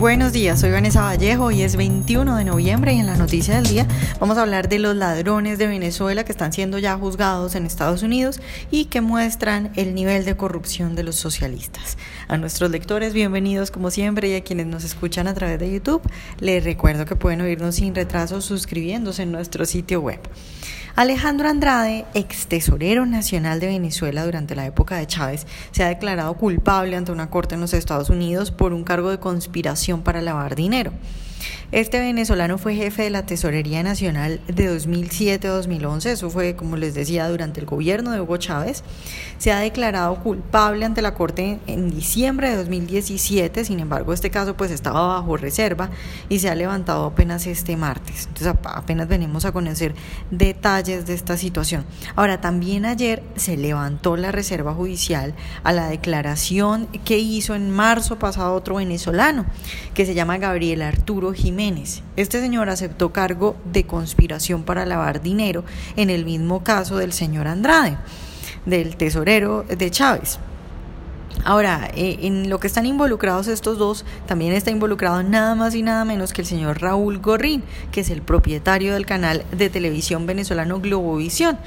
Buenos días, soy Vanessa Vallejo y es 21 de noviembre y en la noticia del día vamos a hablar de los ladrones de Venezuela que están siendo ya juzgados en Estados Unidos y que muestran el nivel de corrupción de los socialistas. A nuestros lectores, bienvenidos como siempre y a quienes nos escuchan a través de YouTube, les recuerdo que pueden oírnos sin retraso suscribiéndose en nuestro sitio web. Alejandro Andrade, ex tesorero nacional de Venezuela durante la época de Chávez, se ha declarado culpable ante una corte en los Estados Unidos por un cargo de conspiración para lavar dinero. Este venezolano fue jefe de la Tesorería Nacional de 2007 a 2011, eso fue, como les decía, durante el gobierno de Hugo Chávez. Se ha declarado culpable ante la Corte en diciembre de 2017, sin embargo, este caso pues estaba bajo reserva y se ha levantado apenas este martes. Entonces apenas venimos a conocer detalles de esta situación. Ahora, también ayer se levantó la reserva judicial a la declaración que hizo en marzo pasado otro venezolano, que se llama Gabriel Arturo Jiménez. Este señor aceptó cargo de conspiración para lavar dinero en el mismo caso del señor Andrade, del tesorero de Chávez. Ahora, eh, en lo que están involucrados estos dos, también está involucrado nada más y nada menos que el señor Raúl Gorrín, que es el propietario del canal de televisión venezolano Globovisión,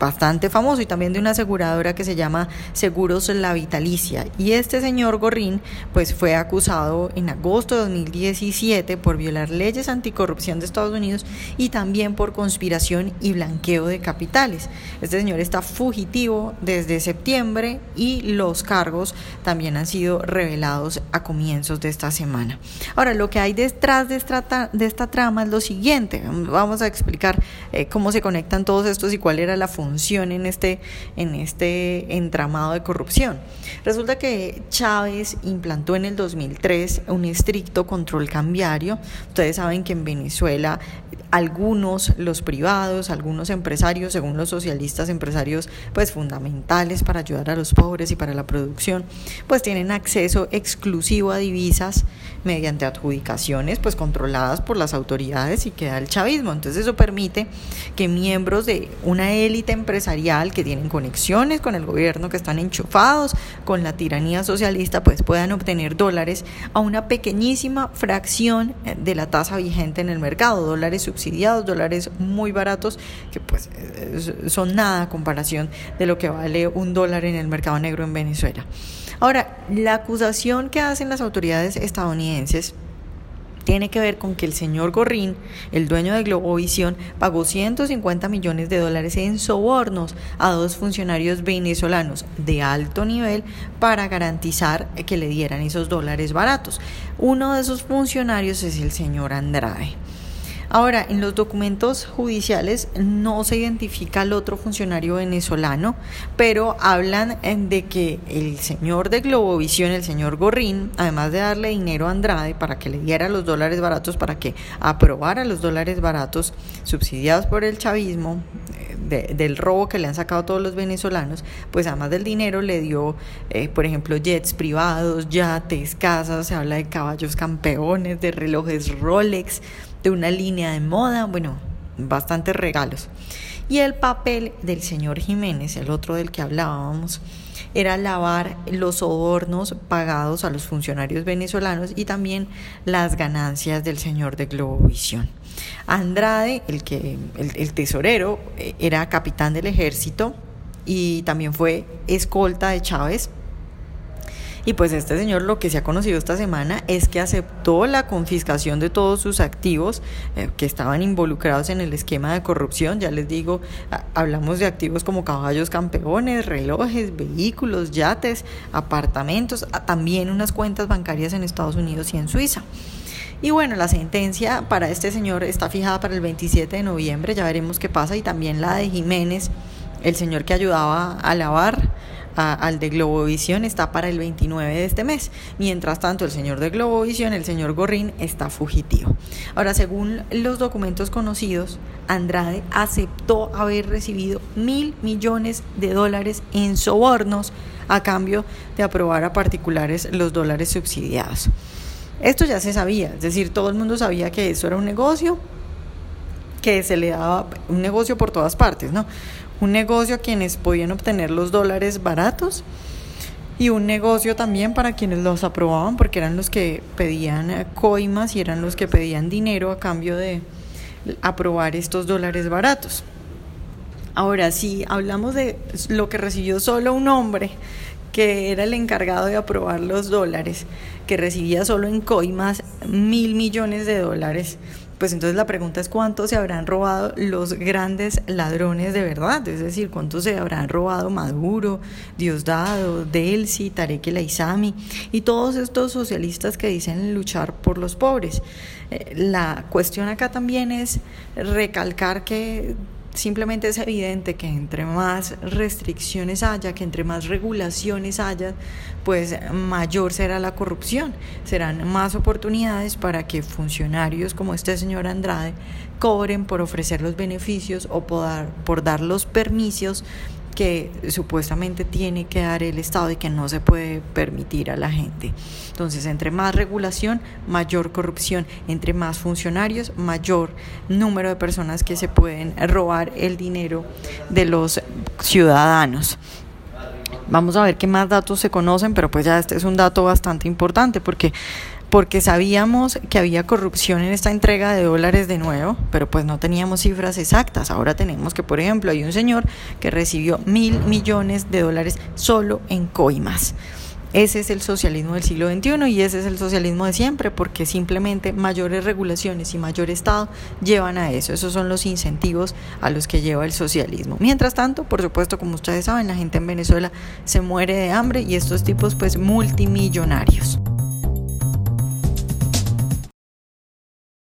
bastante famoso y también de una aseguradora que se llama Seguros La Vitalicia. Y este señor Gorrín, pues fue acusado en agosto de 2017 por violar leyes anticorrupción de Estados Unidos y también por conspiración y blanqueo de capitales. Este señor está fugitivo desde septiembre y los cargos también han sido revelados a comienzos de esta semana. Ahora, lo que hay detrás de esta, de esta trama es lo siguiente. Vamos a explicar eh, cómo se conectan todos estos y cuál era la función en este, en este entramado de corrupción. Resulta que Chávez implantó en el 2003 un estricto control cambiario. Ustedes saben que en Venezuela algunos, los privados, algunos empresarios, según los socialistas, empresarios pues fundamentales para ayudar a los pobres y para la producción, pues tienen acceso exclusivo a divisas mediante adjudicaciones pues controladas por las autoridades y que da el chavismo. Entonces eso permite que miembros de una élite empresarial que tienen conexiones con el gobierno, que están enchufados con la tiranía socialista, pues puedan obtener dólares a una pequeñísima fracción de la tasa vigente en el mercado, dólares subsidiados, dólares muy baratos, que pues son nada a comparación de lo que vale un dólar en el mercado negro en Venezuela. Ahora, la acusación que hacen las autoridades estadounidenses tiene que ver con que el señor Gorrín, el dueño de Globovisión, pagó 150 millones de dólares en sobornos a dos funcionarios venezolanos de alto nivel para garantizar que le dieran esos dólares baratos. Uno de esos funcionarios es el señor Andrade. Ahora, en los documentos judiciales no se identifica al otro funcionario venezolano, pero hablan eh, de que el señor de Globovisión, el señor Gorrín, además de darle dinero a Andrade para que le diera los dólares baratos, para que aprobara los dólares baratos subsidiados por el chavismo, eh, del robo que le han sacado todos los venezolanos, pues además del dinero le dio, eh, por ejemplo, jets privados, yates, casas, se habla de caballos campeones, de relojes Rolex, de una línea de moda, bueno, bastantes regalos. Y el papel del señor Jiménez, el otro del que hablábamos, era lavar los sobornos pagados a los funcionarios venezolanos y también las ganancias del señor de Globovisión. Andrade, el, que, el, tesorero, eh, era capitán del ejército y también fue escolta de Chávez y pues este señor lo que se ha conocido esta semana es que aceptó la confiscación de todos sus activos eh, que estaban involucrados en el esquema de corrupción. Ya les digo, hablamos de activos como caballos campeones, relojes, vehículos, yates, apartamentos, también unas cuentas bancarias en Estados Unidos y en Suiza. Y bueno, la sentencia para este señor está fijada para el 27 de noviembre, ya veremos qué pasa, y también la de Jiménez, el señor que ayudaba a lavar al de Globovisión está para el 29 de este mes. Mientras tanto, el señor de Globovisión, el señor Gorrín, está fugitivo. Ahora, según los documentos conocidos, Andrade aceptó haber recibido mil millones de dólares en sobornos a cambio de aprobar a particulares los dólares subsidiados. Esto ya se sabía, es decir, todo el mundo sabía que eso era un negocio, que se le daba un negocio por todas partes, ¿no? Un negocio a quienes podían obtener los dólares baratos y un negocio también para quienes los aprobaban porque eran los que pedían eh, coimas y eran los que pedían dinero a cambio de aprobar estos dólares baratos. Ahora, si hablamos de lo que recibió solo un hombre, que era el encargado de aprobar los dólares, que recibía solo en coimas mil millones de dólares, pues entonces la pregunta es cuánto se habrán robado los grandes ladrones de verdad, es decir, cuánto se habrán robado Maduro, Diosdado, Delcy, Tarek El y todos estos socialistas que dicen luchar por los pobres. Eh, la cuestión acá también es recalcar que Simplemente es evidente que entre más restricciones haya, que entre más regulaciones haya, pues mayor será la corrupción. Serán más oportunidades para que funcionarios como este señor Andrade cobren por ofrecer los beneficios o por dar, por dar los permisos que supuestamente tiene que dar el Estado y que no se puede permitir a la gente. Entonces, entre más regulación, mayor corrupción, entre más funcionarios, mayor número de personas que se pueden robar el dinero de los ciudadanos. Vamos a ver qué más datos se conocen, pero pues ya este es un dato bastante importante porque porque sabíamos que había corrupción en esta entrega de dólares de nuevo, pero pues no teníamos cifras exactas. Ahora tenemos que, por ejemplo, hay un señor que recibió mil millones de dólares solo en coimas. Ese es el socialismo del siglo XXI y ese es el socialismo de siempre, porque simplemente mayores regulaciones y mayor Estado llevan a eso. Esos son los incentivos a los que lleva el socialismo. Mientras tanto, por supuesto, como ustedes saben, la gente en Venezuela se muere de hambre y estos tipos pues multimillonarios.